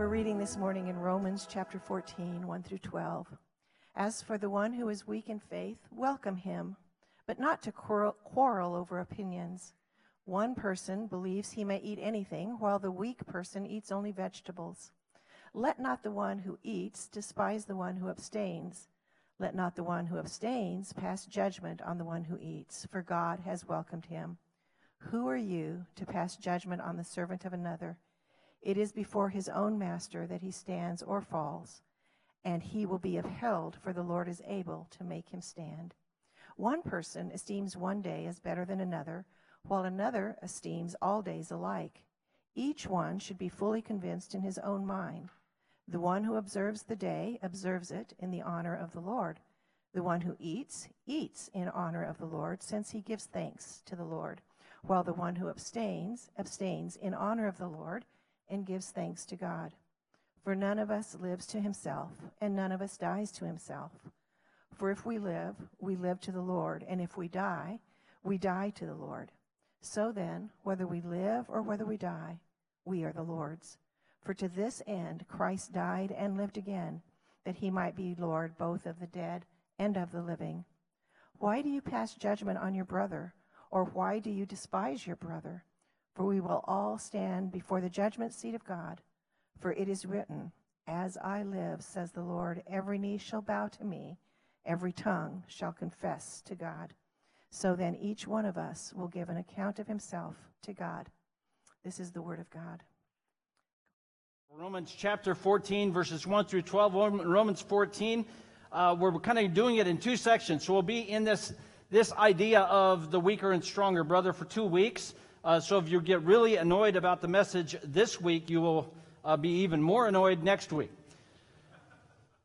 We're reading this morning in Romans chapter 14, 1 through 12. As for the one who is weak in faith, welcome him, but not to quarrel, quarrel over opinions. One person believes he may eat anything, while the weak person eats only vegetables. Let not the one who eats despise the one who abstains. Let not the one who abstains pass judgment on the one who eats, for God has welcomed him. Who are you to pass judgment on the servant of another? It is before his own master that he stands or falls, and he will be upheld, for the Lord is able to make him stand. One person esteems one day as better than another, while another esteems all days alike. Each one should be fully convinced in his own mind. The one who observes the day observes it in the honor of the Lord. The one who eats, eats in honor of the Lord, since he gives thanks to the Lord, while the one who abstains, abstains in honor of the Lord and gives thanks to God. For none of us lives to himself, and none of us dies to himself. For if we live, we live to the Lord, and if we die, we die to the Lord. So then, whether we live or whether we die, we are the Lord's. For to this end Christ died and lived again, that he might be Lord both of the dead and of the living. Why do you pass judgment on your brother? Or why do you despise your brother? For we will all stand before the judgment seat of God. For it is written, As I live, says the Lord, every knee shall bow to me, every tongue shall confess to God. So then each one of us will give an account of himself to God. This is the word of God. Romans chapter 14, verses 1 through 12. Romans 14, uh, we're kind of doing it in two sections. So we'll be in this, this idea of the weaker and stronger brother for two weeks. Uh, so if you get really annoyed about the message this week, you will uh, be even more annoyed next week.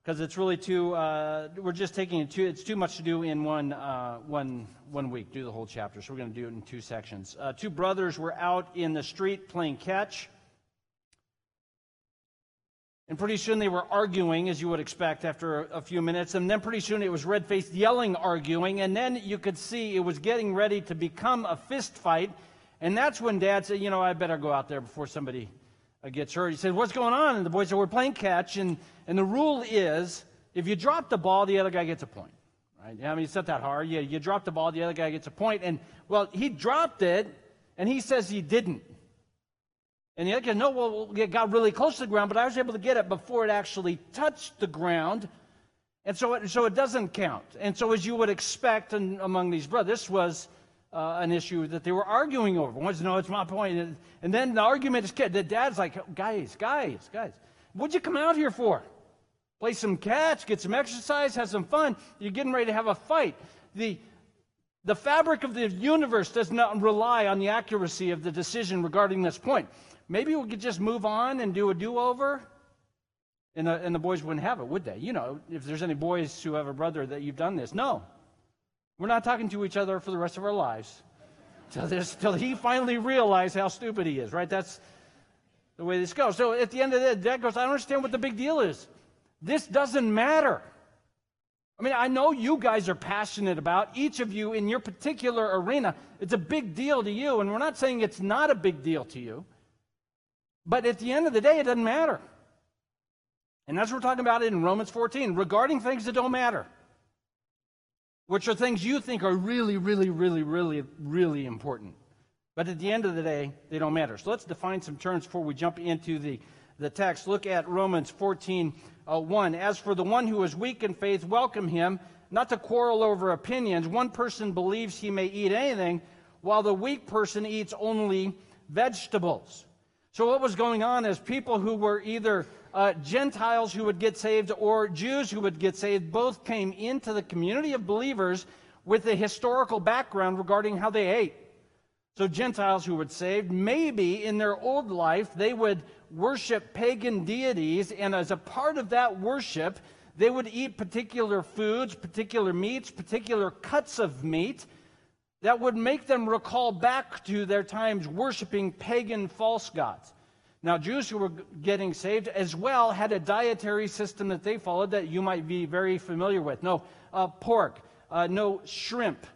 Because it's really too, uh, we're just taking it too, it's too much to do in one, uh, one, one week, do the whole chapter. So we're going to do it in two sections. Uh, two brothers were out in the street playing catch. And pretty soon they were arguing, as you would expect after a, a few minutes. And then pretty soon it was red faced yelling, arguing. And then you could see it was getting ready to become a fist fight. And that's when dad said, you know, I better go out there before somebody uh, gets hurt. He said, what's going on? And the boys said, we're playing catch. And, and the rule is if you drop the ball, the other guy gets a point. Right? I mean, it's not that hard. Yeah, you drop the ball, the other guy gets a point. And, well, he dropped it, and he says he didn't. And the other guy, no, well, it got really close to the ground, but I was able to get it before it actually touched the ground. And so it, so it doesn't count. And so, as you would expect in, among these brothers, this was uh, an issue that they were arguing over. Said, no, it's my point. And, and then the argument is, kid. the dad's like, guys, guys, guys, what'd you come out here for? Play some catch, get some exercise, have some fun. You're getting ready to have a fight. The, the fabric of the universe does not rely on the accuracy of the decision regarding this point. Maybe we could just move on and do a do over. And the, and the boys wouldn't have it, would they? You know, if there's any boys who have a brother that you've done this. No, we're not talking to each other for the rest of our lives till, this, till he finally realizes how stupid he is, right? That's the way this goes. So at the end of the day, dad goes, I don't understand what the big deal is. This doesn't matter. I mean, I know you guys are passionate about each of you in your particular arena. It's a big deal to you, and we're not saying it's not a big deal to you. But at the end of the day, it doesn't matter. And that's what we're talking about in Romans 14 regarding things that don't matter which are things you think are really, really, really, really, really important. But at the end of the day, they don't matter. So let's define some terms before we jump into the, the text. Look at Romans 14 uh, 1. As for the one who is weak in faith, welcome him, not to quarrel over opinions. One person believes he may eat anything, while the weak person eats only vegetables. So, what was going on is people who were either uh, Gentiles who would get saved or Jews who would get saved both came into the community of believers with a historical background regarding how they ate. So, Gentiles who were saved, maybe in their old life, they would worship pagan deities, and as a part of that worship, they would eat particular foods, particular meats, particular cuts of meat that would make them recall back to their times worshiping pagan false gods. Now, Jews who were getting saved as well had a dietary system that they followed that you might be very familiar with. No uh, pork, uh, no shrimp,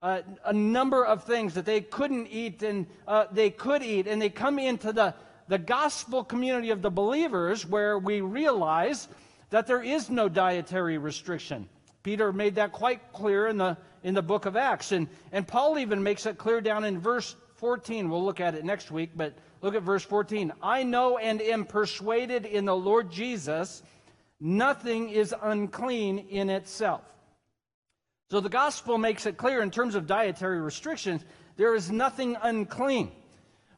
uh, a number of things that they couldn't eat and uh, they could eat. And they come into the, the gospel community of the believers where we realize that there is no dietary restriction. Peter made that quite clear in the, in the book of Acts. And, and Paul even makes it clear down in verse 14. We'll look at it next week, but look at verse 14. I know and am persuaded in the Lord Jesus, nothing is unclean in itself. So the gospel makes it clear in terms of dietary restrictions, there is nothing unclean.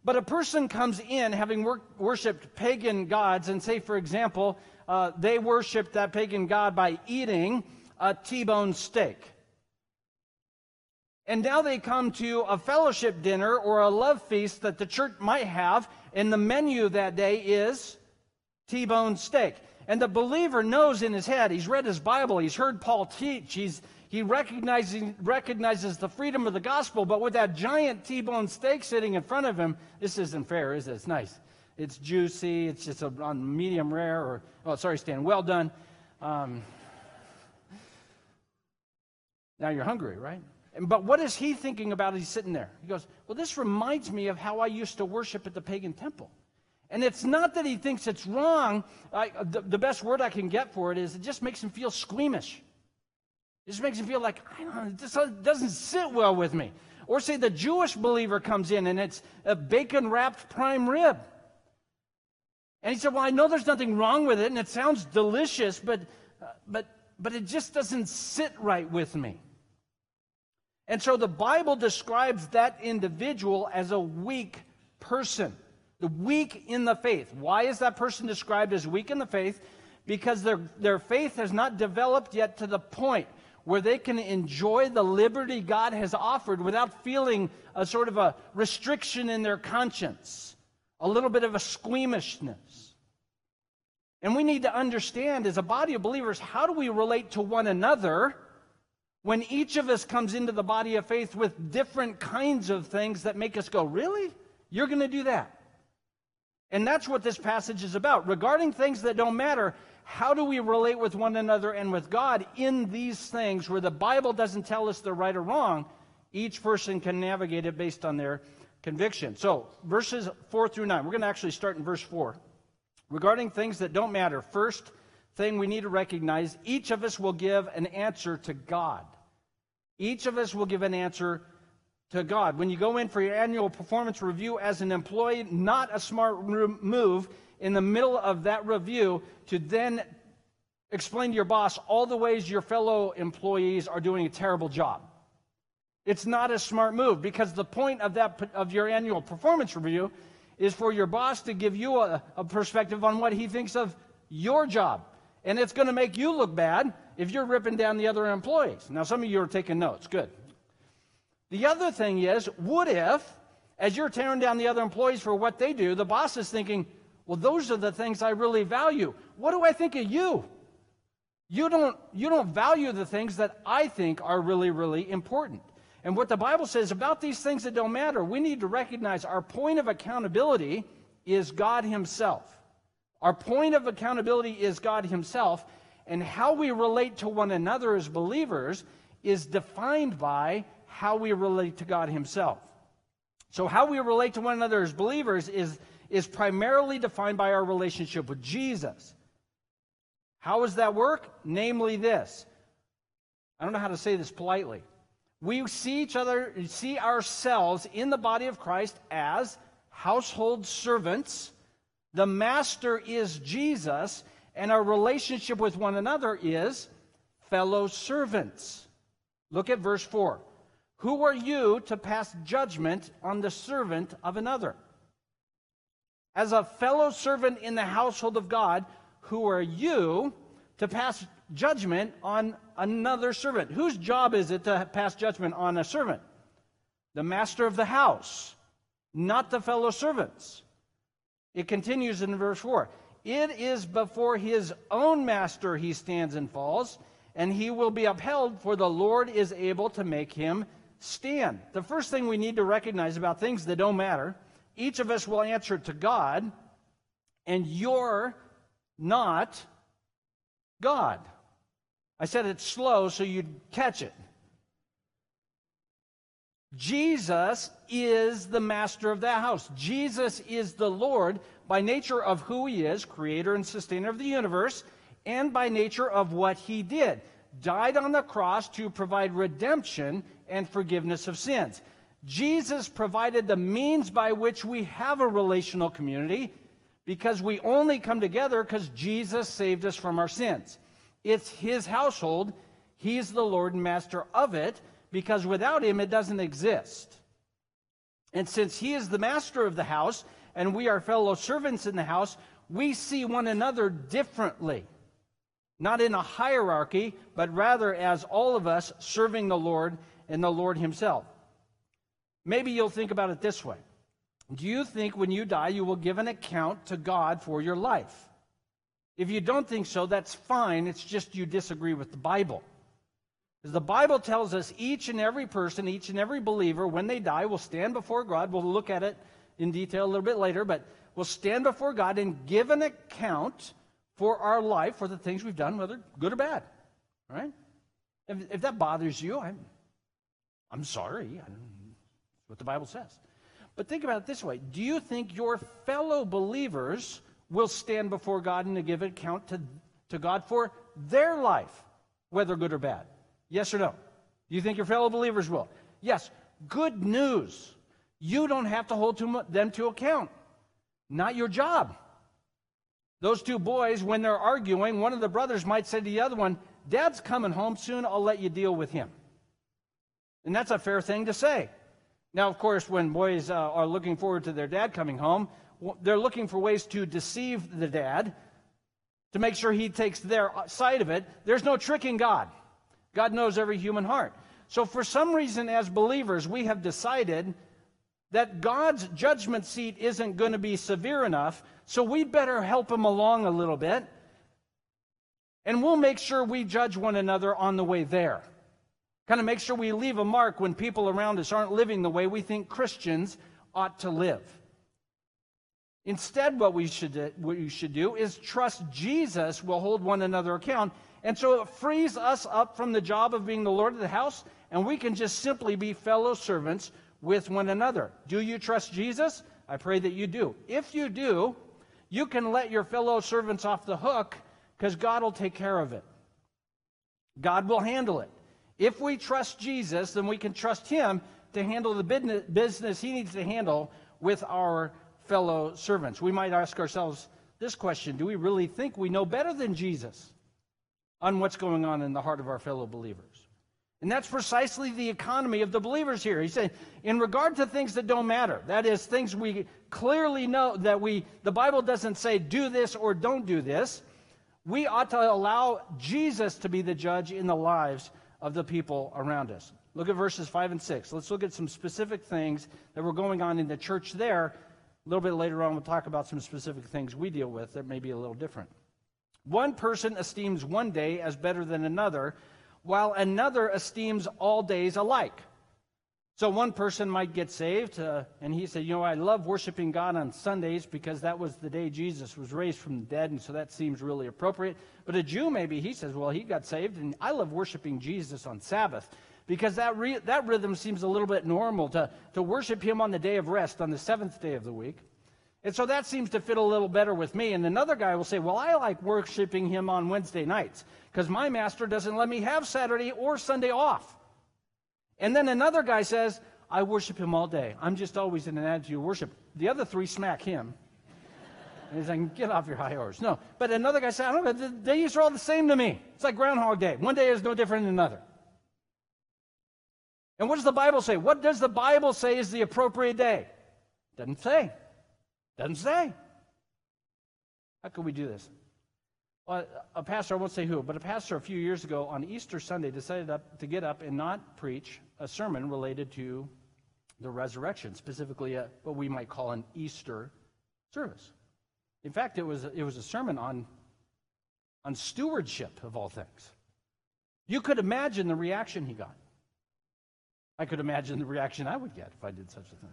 But a person comes in having wor- worshiped pagan gods, and say, for example, uh, they worshiped that pagan god by eating a T bone steak. And now they come to a fellowship dinner or a love feast that the church might have, and the menu that day is T bone steak. And the believer knows in his head, he's read his Bible, he's heard Paul teach, he's, he recognizes, recognizes the freedom of the gospel, but with that giant T bone steak sitting in front of him, this isn't fair, is it? It's nice. It's juicy, it's just a, on medium rare, or, oh, sorry, Stan, well done. Um, now you're hungry, right? But what is he thinking about as he's sitting there? He goes, Well, this reminds me of how I used to worship at the pagan temple. And it's not that he thinks it's wrong. I, the, the, best word I can get for it is it just makes him feel squeamish. It just makes him feel like, I don't know, this doesn't sit well with me. Or say the Jewish believer comes in and it's a bacon wrapped prime rib. And he said, Well, I know there's nothing wrong with it and it sounds delicious, but, uh, but, but it just doesn't sit right with me. And so the Bible describes that individual as a weak person, the weak in the faith. Why is that person described as weak in the faith? Because their, their faith has not developed yet to the point where they can enjoy the liberty God has offered without feeling a sort of a restriction in their conscience, a little bit of a squeamishness. And we need to understand as a body of believers, how do we relate to one another when each of us comes into the body of faith with different kinds of things that make us go, Really? You're going to do that? And that's what this passage is about. Regarding things that don't matter, how do we relate with one another and with God in these things where the Bible doesn't tell us they're right or wrong? Each person can navigate it based on their conviction. So, verses 4 through 9. We're going to actually start in verse 4. Regarding things that don't matter, first thing we need to recognize each of us will give an answer to God. Each of us will give an answer to God. When you go in for your annual performance review as an employee, not a smart move in the middle of that review to then explain to your boss all the ways your fellow employees are doing a terrible job. It's not a smart move because the point of that of your annual performance review is for your boss to give you a, a perspective on what he thinks of your job. And it's going to make you look bad if you're ripping down the other employees. Now, some of you are taking notes. Good. The other thing is, what if, as you're tearing down the other employees for what they do, the boss is thinking, well, those are the things I really value. What do I think of you? You don't, you don't value the things that I think are really, really important. And what the Bible says about these things that don't matter, we need to recognize our point of accountability is God Himself. Our point of accountability is God Himself, and how we relate to one another as believers is defined by how we relate to God Himself. So, how we relate to one another as believers is, is primarily defined by our relationship with Jesus. How does that work? Namely, this. I don't know how to say this politely. We see each other, see ourselves in the body of Christ as household servants the master is Jesus, and our relationship with one another is fellow servants. Look at verse 4. Who are you to pass judgment on the servant of another? As a fellow servant in the household of God, who are you to pass judgment on another servant? Whose job is it to pass judgment on a servant? The master of the house, not the fellow servants. It continues in verse 4. It is before his own master he stands and falls, and he will be upheld, for the Lord is able to make him stand. The first thing we need to recognize about things that don't matter, each of us will answer to God, and you're not God. I said it's slow so you'd catch it. Jesus is the master of that house. Jesus is the Lord by nature of who he is, creator and sustainer of the universe, and by nature of what he did. Died on the cross to provide redemption and forgiveness of sins. Jesus provided the means by which we have a relational community because we only come together because Jesus saved us from our sins. It's his household. He's the Lord and master of it because without him, it doesn't exist. And since he is the master of the house and we are fellow servants in the house, we see one another differently. Not in a hierarchy, but rather as all of us serving the Lord and the Lord himself. Maybe you'll think about it this way Do you think when you die you will give an account to God for your life? If you don't think so, that's fine. It's just you disagree with the Bible. Because the Bible tells us each and every person, each and every believer, when they die, will stand before God. We'll look at it in detail a little bit later, but we'll stand before God and give an account for our life, for the things we've done, whether good or bad. All right? If, if that bothers you, I'm, I'm sorry. What the Bible says. But think about it this way Do you think your fellow believers will stand before God and give an account to, to God for their life, whether good or bad? Yes or no? Do you think your fellow believers will? Yes. Good news. You don't have to hold them to account. Not your job. Those two boys, when they're arguing, one of the brothers might say to the other one, Dad's coming home soon. I'll let you deal with him. And that's a fair thing to say. Now, of course, when boys uh, are looking forward to their dad coming home, they're looking for ways to deceive the dad to make sure he takes their side of it. There's no tricking God. God knows every human heart. So, for some reason, as believers, we have decided that God's judgment seat isn't going to be severe enough, so we'd better help him along a little bit. And we'll make sure we judge one another on the way there. Kind of make sure we leave a mark when people around us aren't living the way we think Christians ought to live. Instead, what we should, what we should do is trust Jesus will hold one another account and so it frees us up from the job of being the Lord of the house, and we can just simply be fellow servants with one another. Do you trust Jesus? I pray that you do. If you do, you can let your fellow servants off the hook because God will take care of it. God will handle it. If we trust Jesus, then we can trust Him to handle the business He needs to handle with our fellow servants. We might ask ourselves this question Do we really think we know better than Jesus? On what's going on in the heart of our fellow believers. And that's precisely the economy of the believers here. He's saying, in regard to things that don't matter, that is, things we clearly know that we, the Bible doesn't say do this or don't do this, we ought to allow Jesus to be the judge in the lives of the people around us. Look at verses 5 and 6. Let's look at some specific things that were going on in the church there. A little bit later on, we'll talk about some specific things we deal with that may be a little different. One person esteems one day as better than another, while another esteems all days alike. So one person might get saved, uh, and he said, You know, I love worshiping God on Sundays because that was the day Jesus was raised from the dead, and so that seems really appropriate. But a Jew, maybe, he says, Well, he got saved, and I love worshiping Jesus on Sabbath because that, re- that rhythm seems a little bit normal to, to worship him on the day of rest, on the seventh day of the week. And so that seems to fit a little better with me. And another guy will say, Well, I like worshiping him on Wednesday nights because my master doesn't let me have Saturday or Sunday off. And then another guy says, I worship him all day. I'm just always in an attitude of worship. The other three smack him. And he's like, Get off your high horse. No. But another guy says, I don't know, the days are all the same to me. It's like Groundhog Day. One day is no different than another. And what does the Bible say? What does the Bible say is the appropriate day? Doesn't say. Doesn't say. How can we do this? Well, a pastor, I won't say who, but a pastor a few years ago on Easter Sunday decided up, to get up and not preach a sermon related to the resurrection, specifically a, what we might call an Easter service. In fact, it was, it was a sermon on, on stewardship, of all things. You could imagine the reaction he got. I could imagine the reaction I would get if I did such a thing.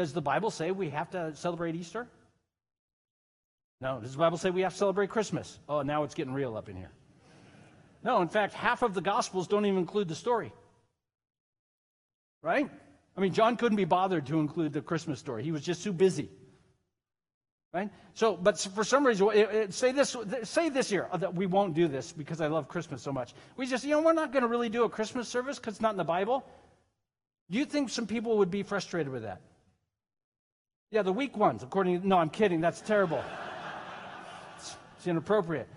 Does the Bible say we have to celebrate Easter? No. Does the Bible say we have to celebrate Christmas? Oh, now it's getting real up in here. No, in fact, half of the Gospels don't even include the story. Right? I mean, John couldn't be bothered to include the Christmas story. He was just too busy. Right? So, but for some reason, it, it, say this, say this here. Uh, that we won't do this because I love Christmas so much. We just, you know, we're not going to really do a Christmas service because it's not in the Bible. Do you think some people would be frustrated with that? Yeah, the weak ones, according to, no, I'm kidding. That's terrible. it's, it's, inappropriate.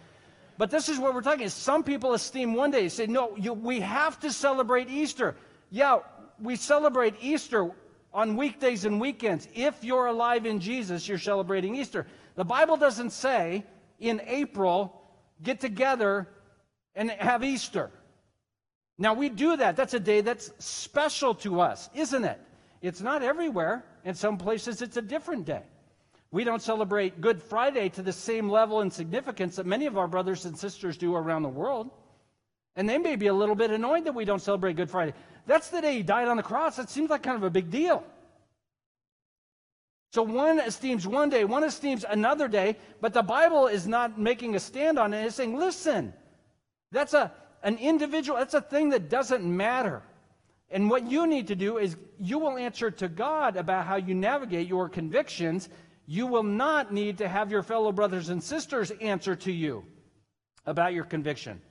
But this is what we're talking. Some people esteem one day, say, no, you, we have to celebrate Easter. Yeah, we celebrate Easter on weekdays and weekends. If you're alive in Jesus, you're celebrating Easter. The Bible doesn't say in April, get together and have Easter. Now, we do that. That's a day that's special to us, isn't it? It's not everywhere. In some places, it's a different day. We don't celebrate Good Friday to the same level and significance that many of our brothers and sisters do around the world. And they may be a little bit annoyed that we don't celebrate Good Friday. That's the day he died on the cross. That seems like kind of a big deal. So one esteems one day, one esteems another day, but the Bible is not making a stand on it. It's saying, listen, that's a, an individual, that's a thing that doesn't matter. And what you need to do is you will answer to God about how you navigate your convictions. You will not need to have your fellow brothers and sisters answer to you about your conviction.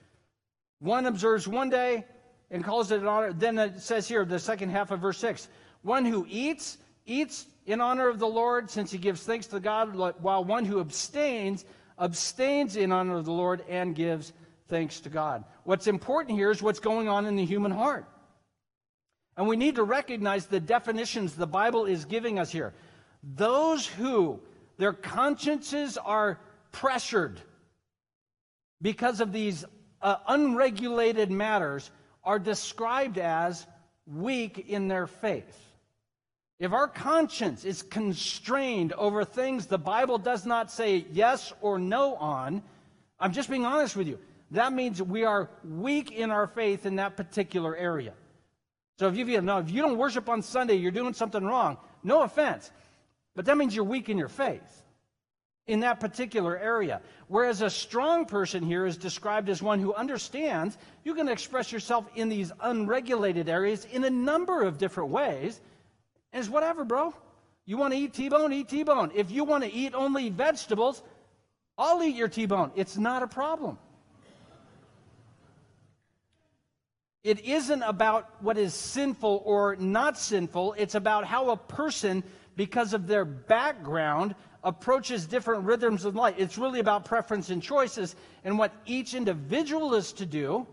One observes one day, and calls it an honor. Then it says here, the second half of verse 6 one who eats, eats in honor of the Lord, since he gives thanks to God, while one who abstains, abstains in honor of the Lord and gives thanks to God. What's important here is what's going on in the human heart. And we need to recognize the definitions the Bible is giving us here. Those who their consciences are pressured because of these uh, unregulated matters are described as weak in their faith. If our conscience is constrained over things the Bible does not say yes or no on, I'm just being honest with you. That means we are weak in our faith in that particular area. So if you feel, no, if you don't worship on Sunday, you're doing something wrong. No offense. But that means you're weak in your faith in that particular area. Whereas a strong person here is described as one who understands you can express yourself in these unregulated areas in a number of different ways. And it's whatever, bro. You want to eat T bone? Eat T bone. If you want to eat only vegetables, I'll eat your T bone. It's not a problem. It isn't about what is sinful or not sinful. It's about how a person, because of their background, approaches different rhythms of life. It's really about preference and choices and what each individual is to do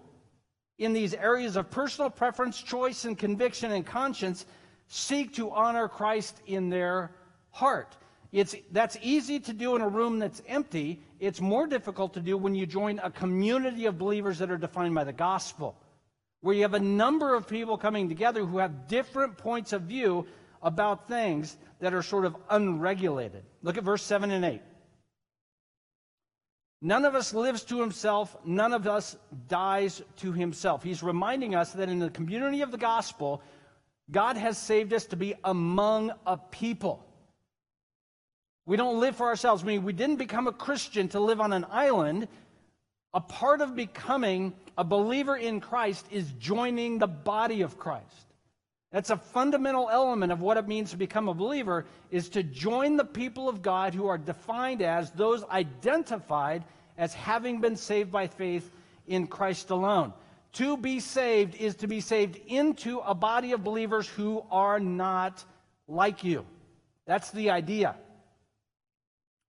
in these areas of personal preference, choice, and conviction and conscience seek to honor Christ in their heart. It's, that's easy to do in a room that's empty. It's more difficult to do when you join a community of believers that are defined by the gospel, where you have a number of people coming together who have different points of view about things that are sort of unregulated. Look at verse 7 and 8. None of us lives to himself, none of us dies to himself. He's reminding us that in the community of the gospel, God has saved us to be among a people. We don't live for ourselves. I mean, we didn't become a Christian to live on an island. A part of becoming a believer in Christ is joining the body of Christ. That's a fundamental element of what it means to become a believer is to join the people of God who are defined as those identified as having been saved by faith in Christ alone. To be saved is to be saved into a body of believers who are not like you. That's the idea.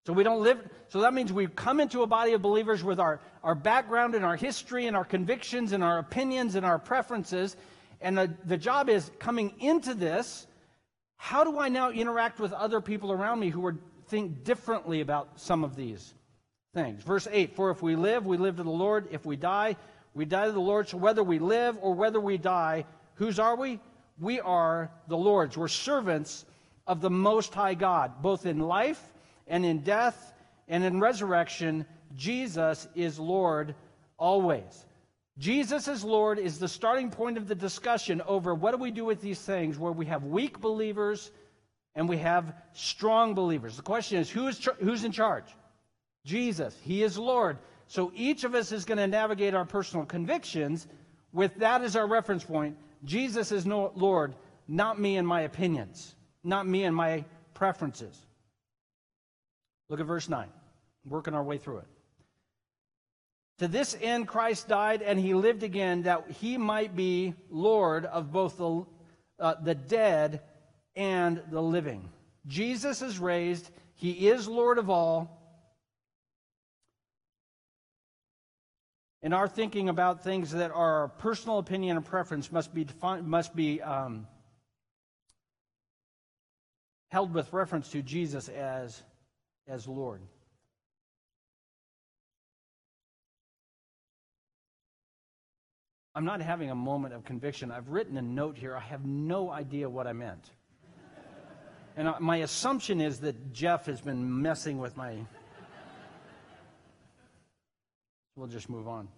So we don't live, so that means we come into a body of believers with our, our background and our history and our convictions and our opinions and our preferences, and the, the job is coming into this, how do I now interact with other people around me who are, think differently about some of these things? Verse 8 For if we live, we live to the Lord. If we die, we die to the Lord. So whether we live or whether we die, whose are we? We are the Lord's. We're servants of the Most High God, both in life and in death and in resurrection. Jesus is Lord always. Jesus is Lord is the starting point of the discussion over what do we do with these things where we have weak believers and we have strong believers. The question is who is who's in charge? Jesus. He is Lord. So each of us is going to navigate our personal convictions with that as our reference point. Jesus is no Lord, not me and my opinions, not me and my preferences. Look at verse 9, working our way through it. To this end, Christ died and he lived again that he might be Lord of both the, uh, the dead and the living. Jesus is raised, he is Lord of all. And our thinking about things that are personal opinion and preference must be, defined, must be um, held with reference to Jesus as, as Lord. I'm not having a moment of conviction. I've written a note here. I have no idea what I meant. and my assumption is that Jeff has been messing with my. We'll just move on.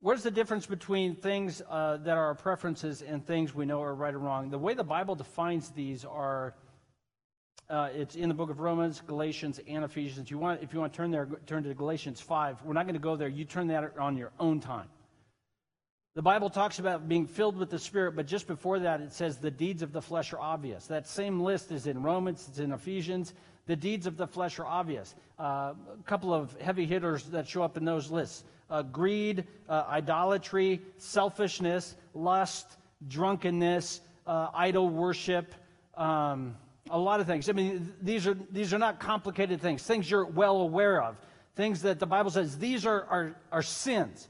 What's the difference between things uh, that are preferences and things we know are right or wrong? The way the Bible defines these are uh, it's in the book of Romans, Galatians, and Ephesians. You want, if you want to turn there, turn to Galatians 5. We're not going to go there. You turn that on your own time. The Bible talks about being filled with the Spirit, but just before that, it says the deeds of the flesh are obvious. That same list is in Romans, it's in Ephesians. The deeds of the flesh are obvious. Uh, a couple of heavy hitters that show up in those lists uh, greed, uh, idolatry, selfishness, lust, drunkenness, uh, idol worship. Um, a lot of things. I mean, these are, these are not complicated things, things you're well aware of, things that the Bible says these are, are, are sins.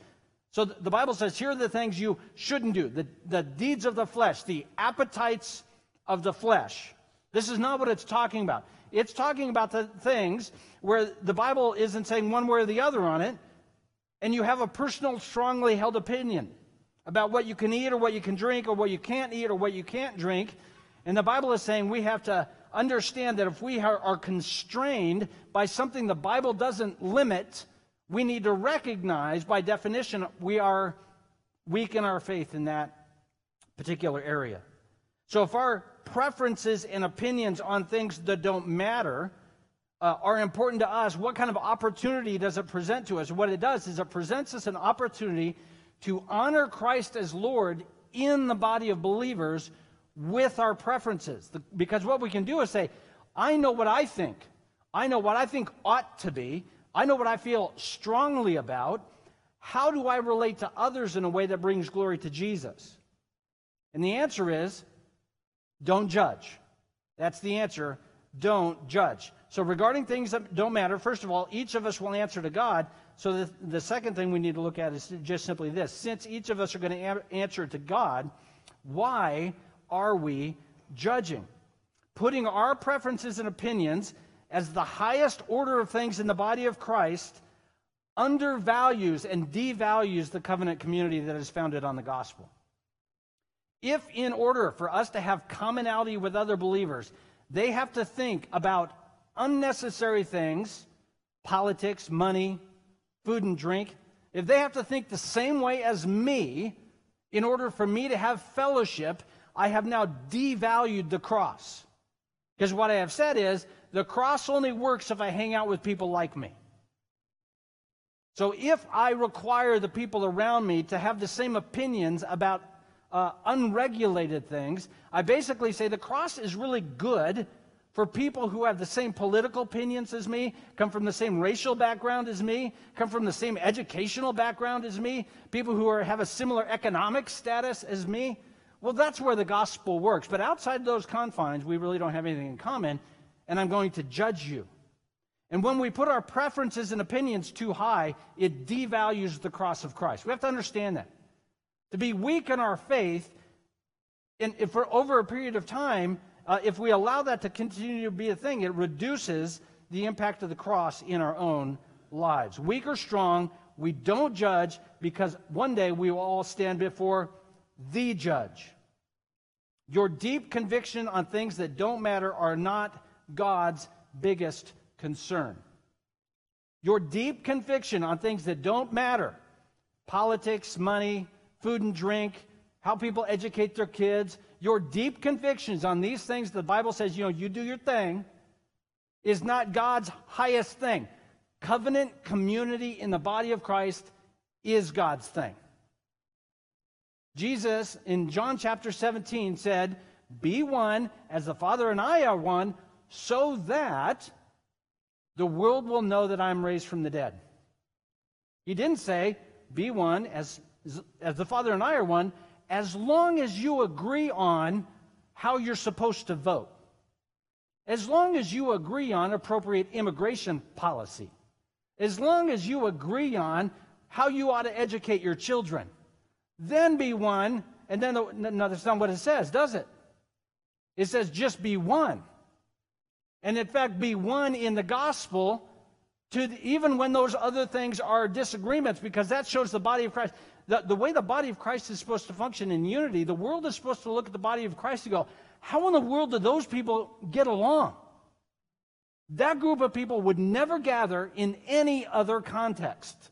So the Bible says here are the things you shouldn't do the, the deeds of the flesh, the appetites of the flesh. This is not what it's talking about. It's talking about the things where the Bible isn't saying one way or the other on it, and you have a personal, strongly held opinion about what you can eat or what you can drink or what you can't eat or what you can't drink. And the Bible is saying we have to understand that if we are, constrained by something the Bible doesn't limit, we need to recognize by definition we are weak in our faith in that particular area. So if our preferences and opinions on things that don't matter uh, are important to us, what kind of opportunity does it present to us? What it does is it presents us an opportunity to honor Christ as Lord in the body of believers with our preferences. The, because what we can do is say, I know what I think. I know what I think ought to be. I know what I feel strongly about. How do I relate to others in a way that brings glory to Jesus? And the answer is don't judge. That's the answer. Don't judge. So, regarding things that don't matter, first of all, each of us will answer to God. So, the, the second thing we need to look at is just simply this since each of us are going to answer to God, why are we judging? Putting our preferences and opinions as the highest order of things in the body of Christ undervalues and devalues the covenant community that is founded on the gospel. If, in order for us to have commonality with other believers, they have to think about unnecessary things, politics, money, food and drink, if they have to think the same way as me in order for me to have fellowship I have now devalued the cross. Because what I have said is the cross only works if I hang out with people like me. So if I require the people around me to have the same opinions about uh, unregulated things, I basically say the cross is really good for people who have the same political opinions as me, come from the same racial background as me, come from the same educational background as me, people who are, have a similar economic status as me. Well, that's where the gospel works. But outside those confines, we really don't have anything in common, and I'm going to judge you. And when we put our preferences and opinions too high, it devalues the cross of Christ. We have to understand that. To be weak in our faith, and if for over a period of time, uh, if we allow that to continue to be a thing, it reduces the impact of the cross in our own lives. Weak or strong, we don't judge because one day we will all stand before the judge. Your deep conviction on things that don't matter are not God's biggest concern. Your deep conviction on things that don't matter politics, money, food and drink, how people educate their kids your deep convictions on these things the Bible says, you know, you do your thing, is not God's highest thing. Covenant community in the body of Christ is God's thing. Jesus in John chapter 17 said, Be one as the Father and I are one, so that the world will know that I'm raised from the dead. He didn't say, Be one as, as the Father and I are one, as long as you agree on how you're supposed to vote, as long as you agree on appropriate immigration policy, as long as you agree on how you ought to educate your children, then be one. And then, the, no, that's not what it says, does it? It says just be one. And in fact, be one in the gospel to the, even when those other things are disagreements, because that shows the body of Christ. The, the way the body of Christ is supposed to function in unity, the world is supposed to look at the body of Christ and go, how in the world do those people get along? That group of people would never gather in any other context.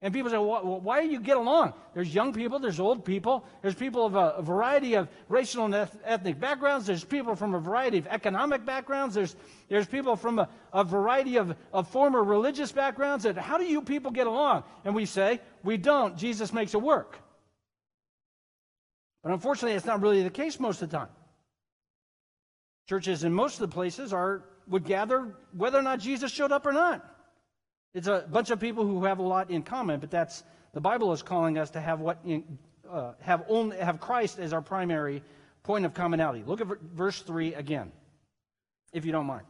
And people say, well, why do you get along? There's young people, there's old people, there's people of a, variety of racial and eth- ethnic backgrounds, there's people from a variety of economic backgrounds, there's, there's people from a, a variety of, of former religious backgrounds. And how do you people get along? And we say, we don't. Jesus makes it work. But unfortunately, it's not really the case most of the time. Churches in most of the places are would gather whether or not Jesus showed up or not. It's a bunch of people who have a lot in common, but that's the Bible is calling us to have what in, uh, have only have Christ as our primary point of commonality. Look at verse three again, if you don't mind.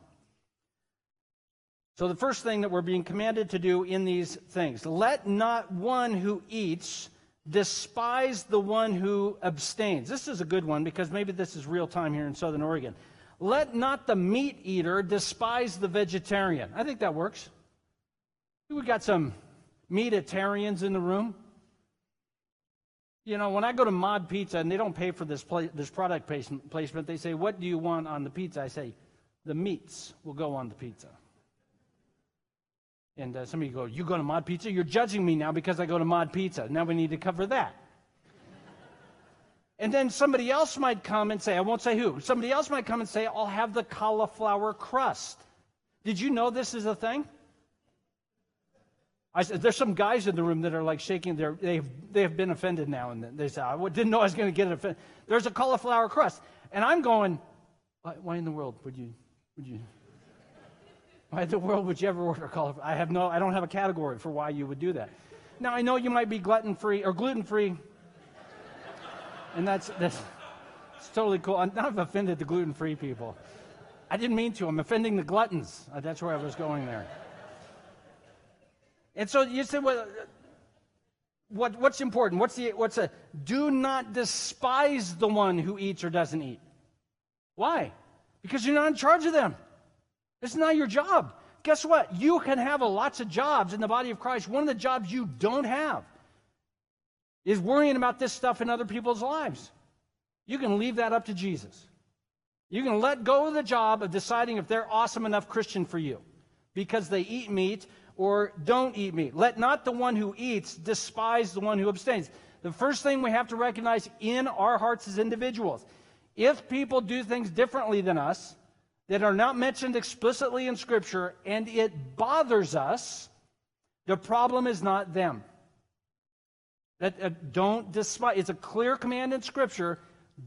So the first thing that we're being commanded to do in these things: let not one who eats despise the one who abstains. This is a good one because maybe this is real time here in Southern Oregon. Let not the meat eater despise the vegetarian. I think that works. We got some meatitarians in the room. You know, when I go to Mod Pizza and they don't pay for this, this product placement, they say, What do you want on the pizza? I say, The meats will go on the pizza. And uh, somebody go, You go to Mod Pizza? You're judging me now because I go to Mod Pizza. Now we need to cover that. and then somebody else might come and say, I won't say who, somebody else might come and say, I'll have the cauliflower crust. Did you know this is a thing? I said, there's some guys in the room that are like shaking their, they've, they have been offended now. And then. they say, I didn't know I was going to get offended. There's a cauliflower crust. And I'm going, why, why, in the world would you, would you, why in the world would you ever order cauliflower? I have no, I don't have a category for why you would do that. Now, I know you might be gluten free or gluten free. And that's, that's it's totally cool. I'm not offended the gluten free people. I didn't mean to. I'm offending the gluttons. Uh, that's where I was going there. And so you say, well, what, what's important? What's the what's a do not despise the one who eats or doesn't eat. Why? Because you're not in charge of them. It's not your job. Guess what? You can have a, lots of jobs in the body of Christ. One of the jobs you don't have is worrying about this stuff in other people's lives. You can leave that up to Jesus. You can let go of the job of deciding if they're awesome enough Christian for you because they eat meat or don't eat meat. Let not the one who eats despise the one who abstains. The first thing we have to recognize in our hearts as individuals if people do things differently than us that are not mentioned explicitly in Scripture and it bothers us, the problem is not them. That uh, don't despise. It's a clear command in Scripture.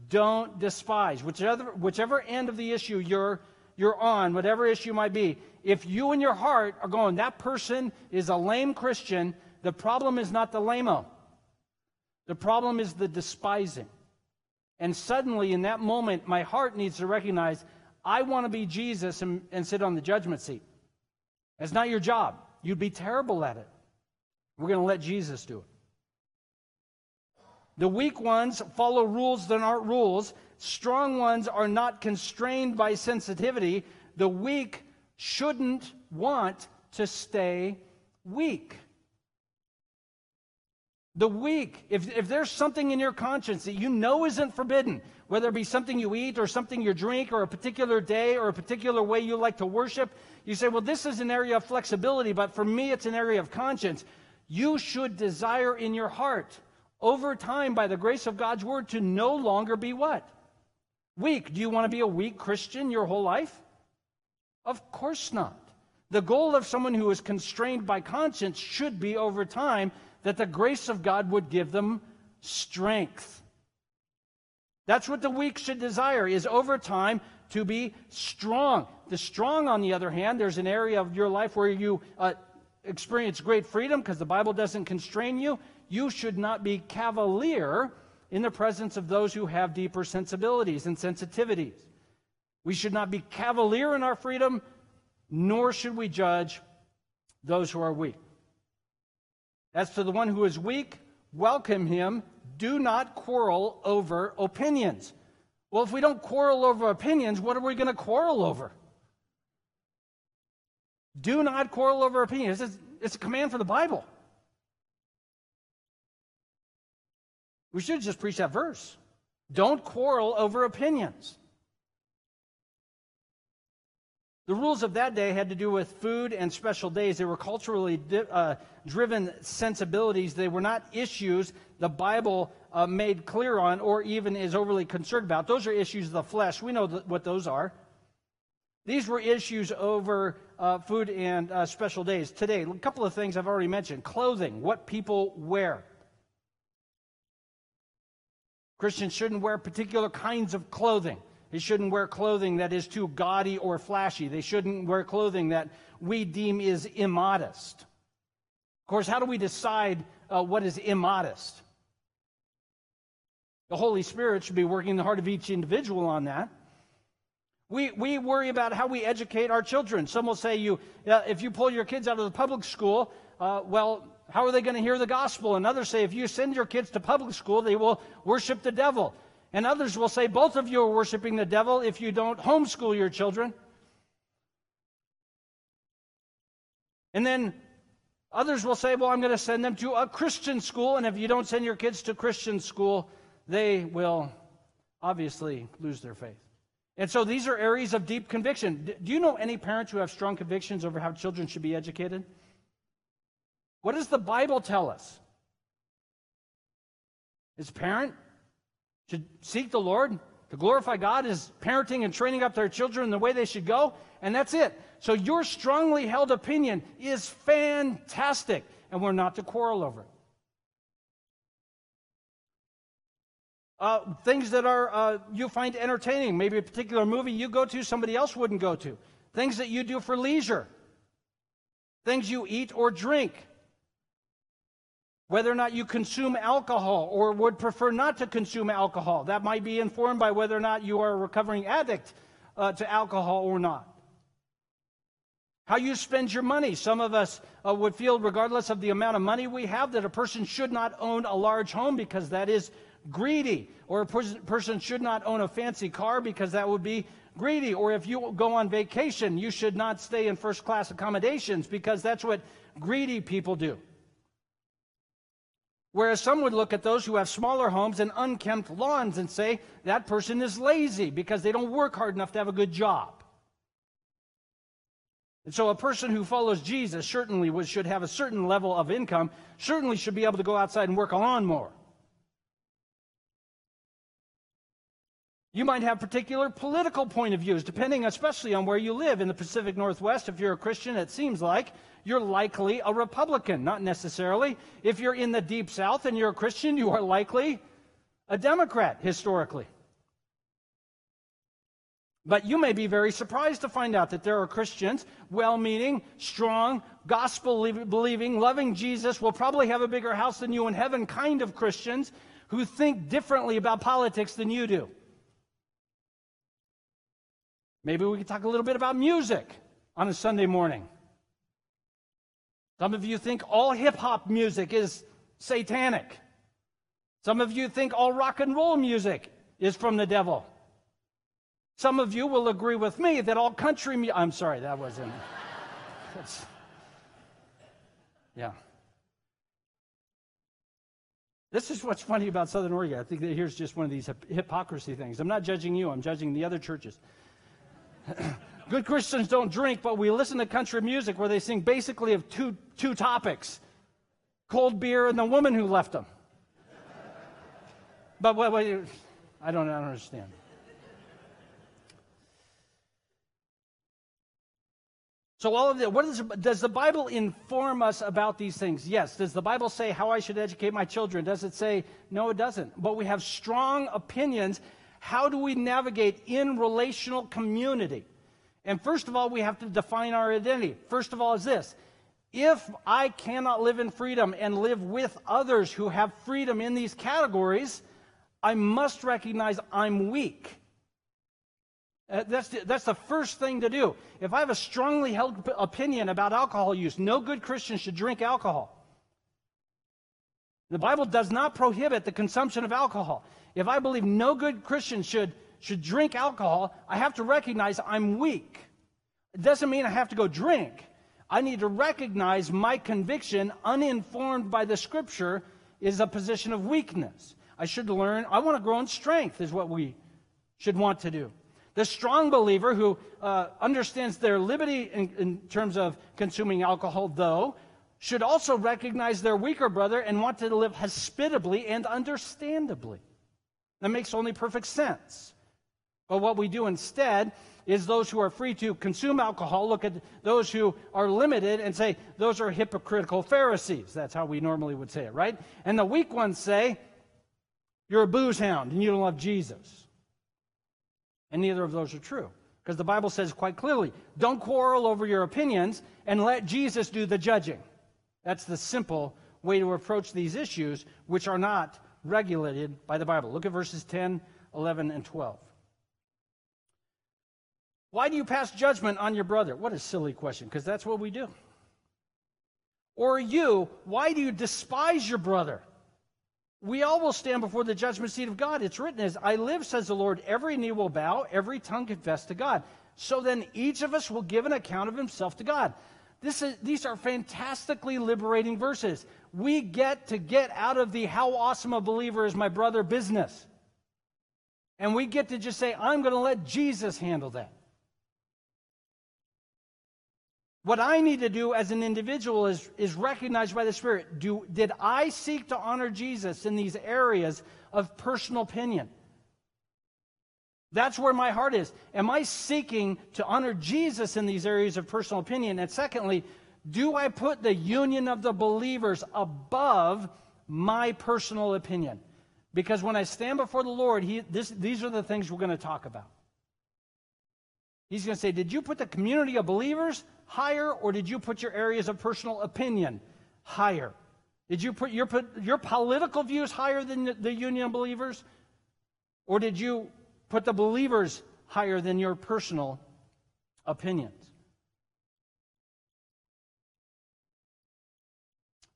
Don't despise. Whichever, whichever end of the issue you're you're on, whatever issue might be, if you in your heart are going, that person is a lame Christian, the problem is not the lame The problem is the despising. And suddenly, in that moment, my heart needs to recognize I want to be Jesus and, and sit on the judgment seat. That's not your job. You'd be terrible at it. We're going to let Jesus do it. The weak ones follow rules that aren't rules. Strong ones are not constrained by sensitivity. The weak shouldn't want to stay weak. The weak, if, if there's something in your conscience that you know isn't forbidden, whether it be something you eat or something you drink or a particular day or a particular way you like to worship, you say, well, this is an area of flexibility, but for me it's an area of conscience. You should desire in your heart, over time, by the grace of God's word, to no longer be what? Weak. Do you want to be a weak Christian your whole life? Of course not. The goal of someone who is constrained by conscience should be over time that the grace of God would give them strength. That's what the weak should desire, is over time to be strong. The strong, on the other hand, there's an area of your life where you uh, experience great freedom because the Bible doesn't constrain you. You should not be cavalier in the presence of those who have deeper sensibilities and sensitivities. We should not be cavalier in our freedom, nor should we judge those who are weak. As to the one who is weak, welcome him. Do not quarrel over opinions. Well, if we don't quarrel over opinions, what are we going to quarrel over? Do not quarrel over opinions. It's, a command for the Bible. We should just preach that verse. Don't quarrel over opinions. The rules of that day had to do with food and special days. They were culturally di- uh, driven sensibilities. They were not issues the Bible uh, made clear on or even is overly concerned about. Those are issues of the flesh. We know th- what those are. These were issues over uh, food and uh, special days. Today, a couple of things I've already mentioned clothing, what people wear. Christians shouldn't wear particular kinds of clothing. They shouldn't wear clothing that is too gaudy or flashy. They shouldn't wear clothing that we deem is immodest. Of course, how do we decide uh, what is immodest? The Holy Spirit should be working in the heart of each individual on that. We, we worry about how we educate our children. Some will say, you, uh, if you pull your kids out of the public school, uh, well, how are they going to hear the gospel? And others say, if you send your kids to public school, they will worship the devil. And others will say both of you are worshiping the devil if you don't homeschool your children. And then others will say, well, I'm going to send them to a Christian school. And if you don't send your kids to Christian school, they will obviously lose their faith. And so these are areas of deep conviction. Do you know any parents who have strong convictions over how children should be educated? What does the Bible tell us? As parent, should seek the Lord, to glorify God is parenting and training up their children the way they should go, and that's it. So your strongly held opinion is fantastic, and we're not to quarrel over it. Uh, things that are uh, you find entertaining, maybe a particular movie you go to somebody else wouldn't go to. Things that you do for leisure. Things you eat or drink whether or not you consume alcohol or would prefer not to consume alcohol. That might be informed by whether or not you are a recovering addict uh, to alcohol or not. How you spend your money. Some of us uh, would feel, regardless of the amount of money we have, that a person should not own a large home because that is greedy. Or a person should not own a fancy car because that would be greedy. Or if you go on vacation, you should not stay in first class accommodations because that's what greedy people do. Whereas some would look at those who have smaller homes and unkempt lawns and say that person is lazy because they don't work hard enough to have a good job. And so a person who follows Jesus certainly should have a certain level of income, certainly should be able to go outside and work a lawnmower. You might have particular political point of views, depending especially on where you live. In the Pacific Northwest, if you're a Christian, it seems like you're likely a Republican, not necessarily. If you're in the deep South and you're a Christian, you are likely a Democrat historically. But you may be very surprised to find out that there are Christians, well meaning, strong, gospel believing, loving Jesus, will probably have a bigger house than you in heaven kind of Christians who think differently about politics than you do. Maybe we could talk a little bit about music on a Sunday morning. Some of you think all hip hop music is satanic. Some of you think all rock and roll music is from the devil. Some of you will agree with me that all country music. I'm sorry, that wasn't. yeah. This is what's funny about Southern Oregon. I think that here's just one of these hypocrisy things. I'm not judging you, I'm judging the other churches. Good Christians don't drink, but we listen to country music where they sing basically of two, two topics cold beer and the woman who left them. but wait, wait, I don't, I don't understand. So, all of that, what is, does the Bible inform us about these things? Yes. Does the Bible say how I should educate my children? Does it say, no, it doesn't. But we have strong opinions. How do we navigate in relational community? And first of all, we have to define our identity. First of all, is this if I cannot live in freedom and live with others who have freedom in these categories, I must recognize I'm weak. Uh, that's, the, that's the first thing to do. If I have a strongly held opinion about alcohol use, no good Christian should drink alcohol. The Bible does not prohibit the consumption of alcohol. If I believe no good Christian should, should drink alcohol, I have to recognize I'm weak. It doesn't mean I have to go drink. I need to recognize my conviction, uninformed by the scripture, is a position of weakness. I should learn, I want to grow in strength, is what we should want to do. The strong believer who uh, understands their liberty in, in terms of consuming alcohol, though, should also recognize their weaker brother and want to live hospitably and understandably. That makes only perfect sense. But what we do instead is those who are free to consume alcohol look at those who are limited and say, those are hypocritical Pharisees. That's how we normally would say it, right? And the weak ones say, you're a booze hound and you don't love Jesus. And neither of those are true. Because the Bible says quite clearly don't quarrel over your opinions and let Jesus do the judging. That's the simple way to approach these issues, which are not regulated by the Bible. Look at verses 10, 11, and 12. Why do you pass judgment on your brother? What a silly question, because that's what we do. Or you, why do you despise your brother? we all will stand before the judgment seat of God. It's written as, I live, says the Lord, every knee will bow, every tongue confess to God. So then each of us will give an account of himself to God. This is, these are fantastically liberating verses. We get to get out of the how awesome a believer is my brother business. And we get to just say, I'm going to let Jesus handle that. What I need to do as an individual is, is recognized by the Spirit. Do, did I seek to honor Jesus in these areas of personal opinion? That's where my heart is. Am I seeking to honor Jesus in these areas of personal opinion? And secondly, do I put the union of the believers above my personal opinion? Because when I stand before the Lord, he, this, these are the things we're going to talk about. He's going to say, Did you put the community of believers higher, or did you put your areas of personal opinion higher? Did you put your, put your political views higher than the, the union of believers? Or did you put the believers higher than your personal opinions?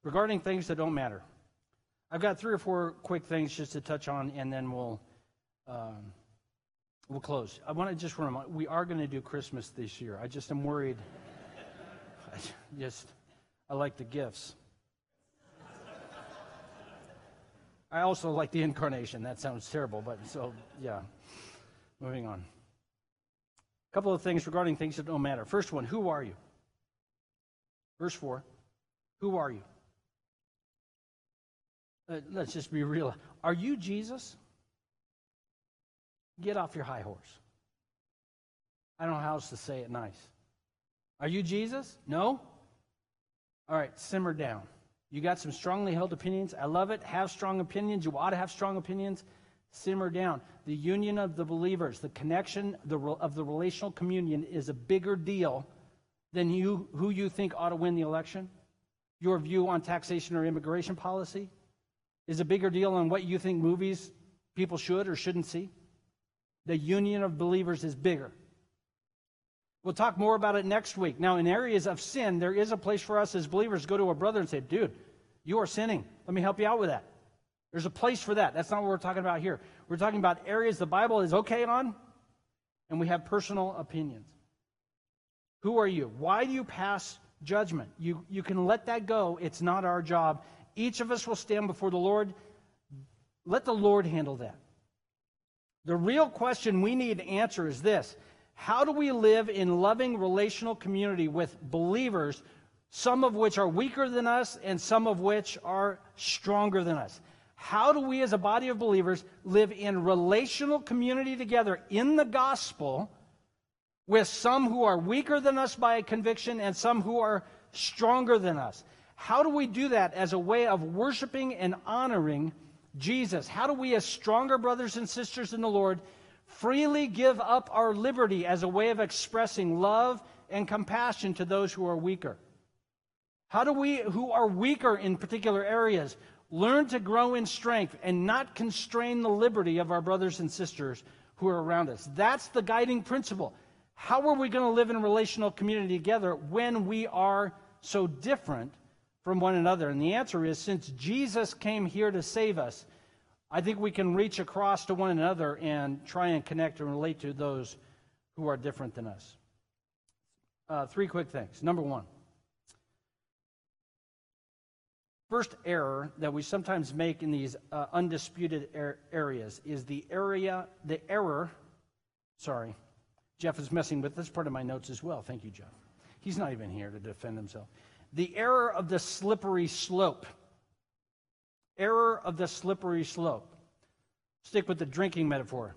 Regarding things that don't matter, I've got three or four quick things just to touch on, and then we'll. Um, we'll close. I want to just remind we are going to do Christmas this year. I just am worried. I just, I like the gifts. I also like the incarnation. That sounds terrible, but so, yeah. Moving on. A couple of things regarding things that don't matter. First one, who are you? Verse 4. Who are you? Uh, let's just be real. Are you Jesus? Get off your high horse. I don't know how else to say it nice. Are you Jesus? No? All right, simmer down. You got some strongly held opinions. I love it. Have strong opinions. You ought to have strong opinions. Simmer down. The union of the believers, the connection of the relational communion is a bigger deal than you, who you think ought to win the election. Your view on taxation or immigration policy is a bigger deal than what you think movies people should or shouldn't see. The union of believers is bigger. We'll talk more about it next week. Now, in areas of sin, there is a place for us as believers go to a brother and say, dude, you are sinning. Let me help you out with that. There's a place for that. That's not what we're talking about here. We're talking about areas the Bible is okay on, and we have personal opinions. Who are you? Why do you pass judgment? You, you can let that go. It's not our job. Each of us will stand before the Lord. Let the Lord handle that. The real question we need to answer is this how do we live in loving relational community with believers, some of which are weaker than us and some of which are stronger than us? How do we, as a body of believers, live in relational community together in the gospel with some who are weaker than us by conviction and some who are stronger than us. How do we do that as a way of worshiping and honoring Jesus? How do we, as stronger brothers and sisters in the Lord, freely give up our liberty as a way of expressing love and compassion to those who are weaker? How do we, who are weaker in particular areas, learn to grow in strength and not constrain the liberty of our brothers and sisters who are around us? That's the guiding principle. How are we going to live in relational community together when we are so different from one another? And the answer is since Jesus came here to save us, I think we can reach across to one another and try and connect and relate to those who are different than us. Uh, three quick things. Number one, first error that we sometimes make in these uh, undisputed er- areas is the area, the error. Sorry, Jeff is messing with this part of my notes as well. Thank you, Jeff. He's not even here to defend himself. The error of the slippery slope. Error of the slippery slope. Stick with the drinking metaphor.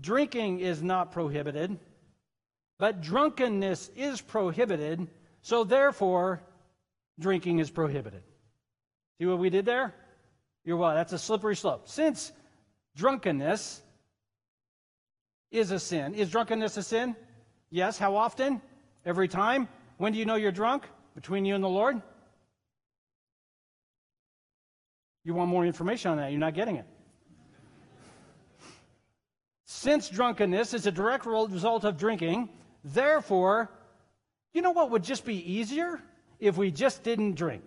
Drinking is not prohibited, but drunkenness is prohibited, so therefore, drinking is prohibited. See what we did there? You're well, that's a slippery slope. Since drunkenness is a sin, is drunkenness a sin? Yes. How often? Every time? When do you know you're drunk? Between you and the Lord? You want more information on that, you're not getting it. Since drunkenness is a direct result of drinking, therefore, you know what would just be easier? If we just didn't drink.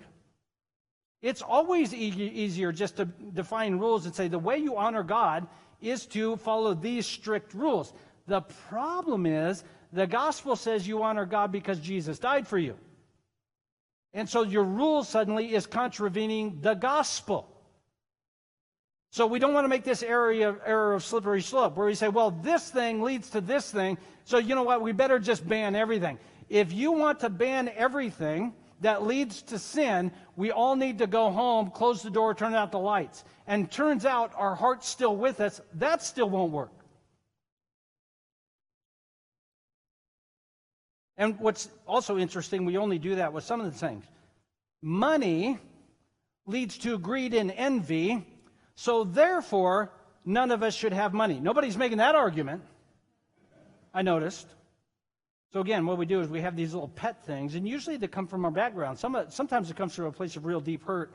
It's always e- easier just to define rules and say the way you honor God is to follow these strict rules. The problem is the gospel says you honor God because Jesus died for you. And so your rule suddenly is contravening the gospel. So we don't want to make this area error of slippery slope where we say, well, this thing leads to this thing. So you know what? We better just ban everything. If you want to ban everything that leads to sin, we all need to go home, close the door, turn out the lights. And turns out our heart's still with us. That still won't work. And what's also interesting, we only do that with some of the things. Money leads to greed and envy, so therefore, none of us should have money. Nobody's making that argument. I noticed. So again, what we do is we have these little pet things, and usually they come from our background. Some, sometimes it comes from a place of real deep hurt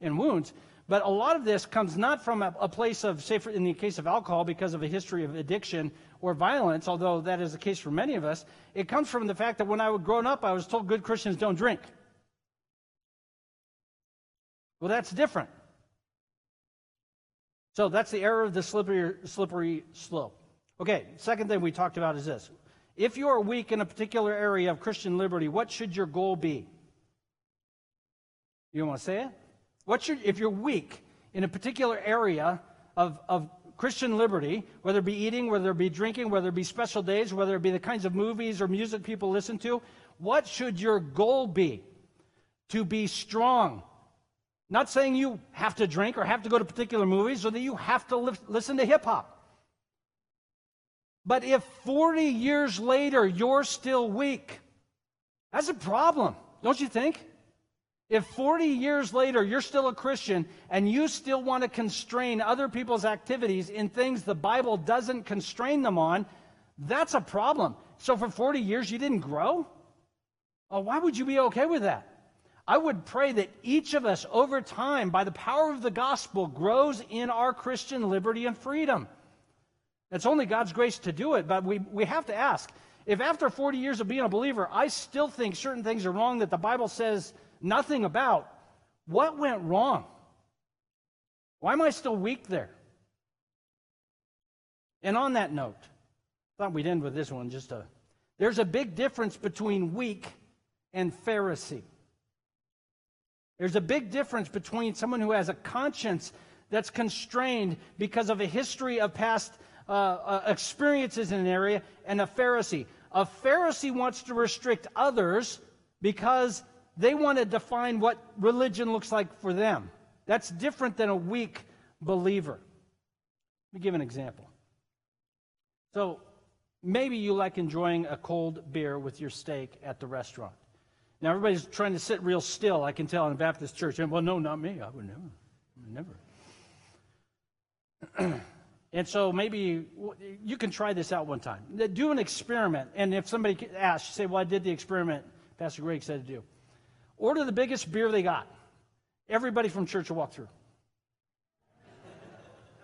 and wounds. But a lot of this comes not from a, a place of, say, for, in the case of alcohol, because of a history of addiction or violence, although that is the case for many of us. It comes from the fact that when I was growing up, I was told good Christians don't drink. Well, that's different. So that's the error of the slippery, slippery slope. Okay, second thing we talked about is this. If you are weak in a particular area of Christian liberty, what should your goal be? You want to say it? What should, if you're weak in a particular area of, of Christian liberty, whether it be eating, whether it be drinking, whether it be special days, whether it be the kinds of movies or music people listen to, what should your goal be? To be strong. Not saying you have to drink or have to go to particular movies or that you have to li- listen to hip hop. But if 40 years later you're still weak, that's a problem, don't you think? If 40 years later you're still a Christian and you still want to constrain other people's activities in things the Bible doesn't constrain them on, that's a problem. So for 40 years you didn't grow? Oh, why would you be okay with that? I would pray that each of us over time, by the power of the gospel, grows in our Christian liberty and freedom. It's only God's grace to do it, but we, we have to ask if after 40 years of being a believer, I still think certain things are wrong that the Bible says nothing about, what went wrong? Why am I still weak there? And on that note, I thought we'd end with this one. Just a, there's a big difference between weak and Pharisee. There's a big difference between someone who has a conscience that's constrained because of a history of past uh, uh, experiences in an area and a Pharisee. A Pharisee wants to restrict others because they want to define what religion looks like for them. That's different than a weak believer. Let me give an example. So, Maybe you like enjoying a cold beer with your steak at the restaurant. Now, everybody's trying to sit real still, I can tell, in a Baptist church. And, well, no, not me. I would never. Never. and so maybe you can try this out one time. Do an experiment. And if somebody asks, say, well, I did the experiment Pastor Greg said to do. Order the biggest beer they got. Everybody from church will walk through.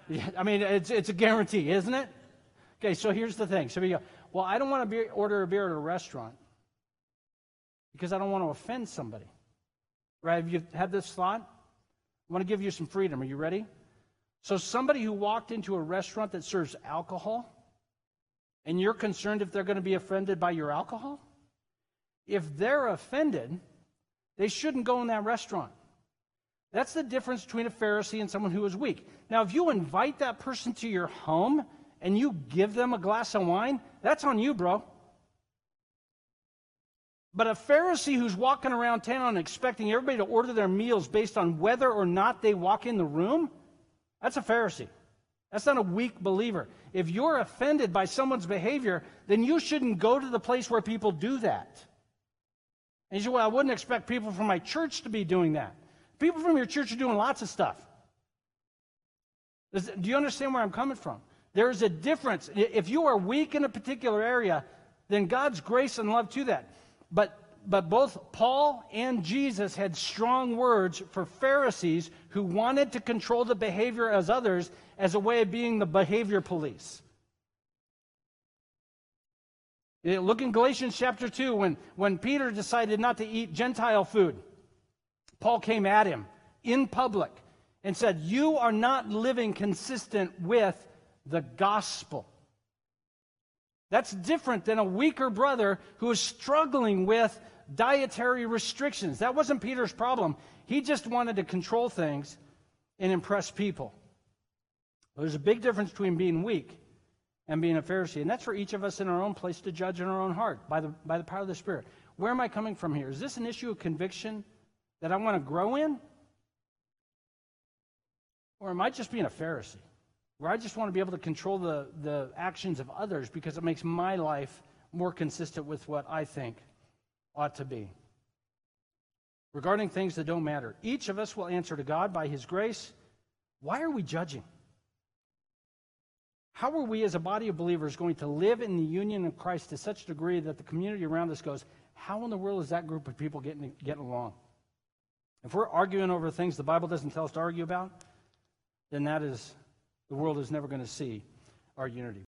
Yeah, I mean, it's, it's a guarantee, isn't it? Okay, so here's the thing. So we go, well, I don't want to be, order a beer at a restaurant because I don't want to offend somebody. Right? Have you had this thought? I want to give you some freedom. Are you ready? So, somebody who walked into a restaurant that serves alcohol, and you're concerned if they're going to be offended by your alcohol? If they're offended, they shouldn't go in that restaurant. That's the difference between a Pharisee and someone who is weak. Now, if you invite that person to your home and you give them a glass of wine, that's on you, bro. But a Pharisee who's walking around town expecting everybody to order their meals based on whether or not they walk in the room, that's a Pharisee. That's not a weak believer. If you're offended by someone's behavior, then you shouldn't go to the place where people do that. And you say, Well, I wouldn't expect people from my church to be doing that. People from your church are doing lots of stuff. Do you understand where I'm coming from? There's a difference. If you are weak in a particular area, then God's grace and love to that. But but both Paul and Jesus had strong words for Pharisees who wanted to control the behavior as others as a way of being the behavior police. Eh, look in Galatians chapter 2 when, when Peter decided not to eat Gentile food. Paul came at him in public and said, You are not living consistent with the gospel. That's different than a weaker brother who is struggling with dietary restrictions. That wasn't Peter's problem. He just wanted to control things and impress people. There's a big difference between being weak and being a Pharisee. And that's for each of us in our own place to judge in our own heart by the, by the power of the Spirit. Where am I coming from here? Is this an issue of conviction that I want to grow in? Or am I just being a Pharisee? Where I just want to be able to control the, the actions of others because it makes my life more consistent with what I think ought to be. Regarding things that don't matter, each of us will answer to God by His grace. Why are we judging? How are we as a body of believers going to live in the union of Christ to such a degree that the community around us goes, how in the world is that group of people getting, getting along? If we're arguing over things the Bible doesn't tell us to argue about, then that is, the world is never going to see our unity.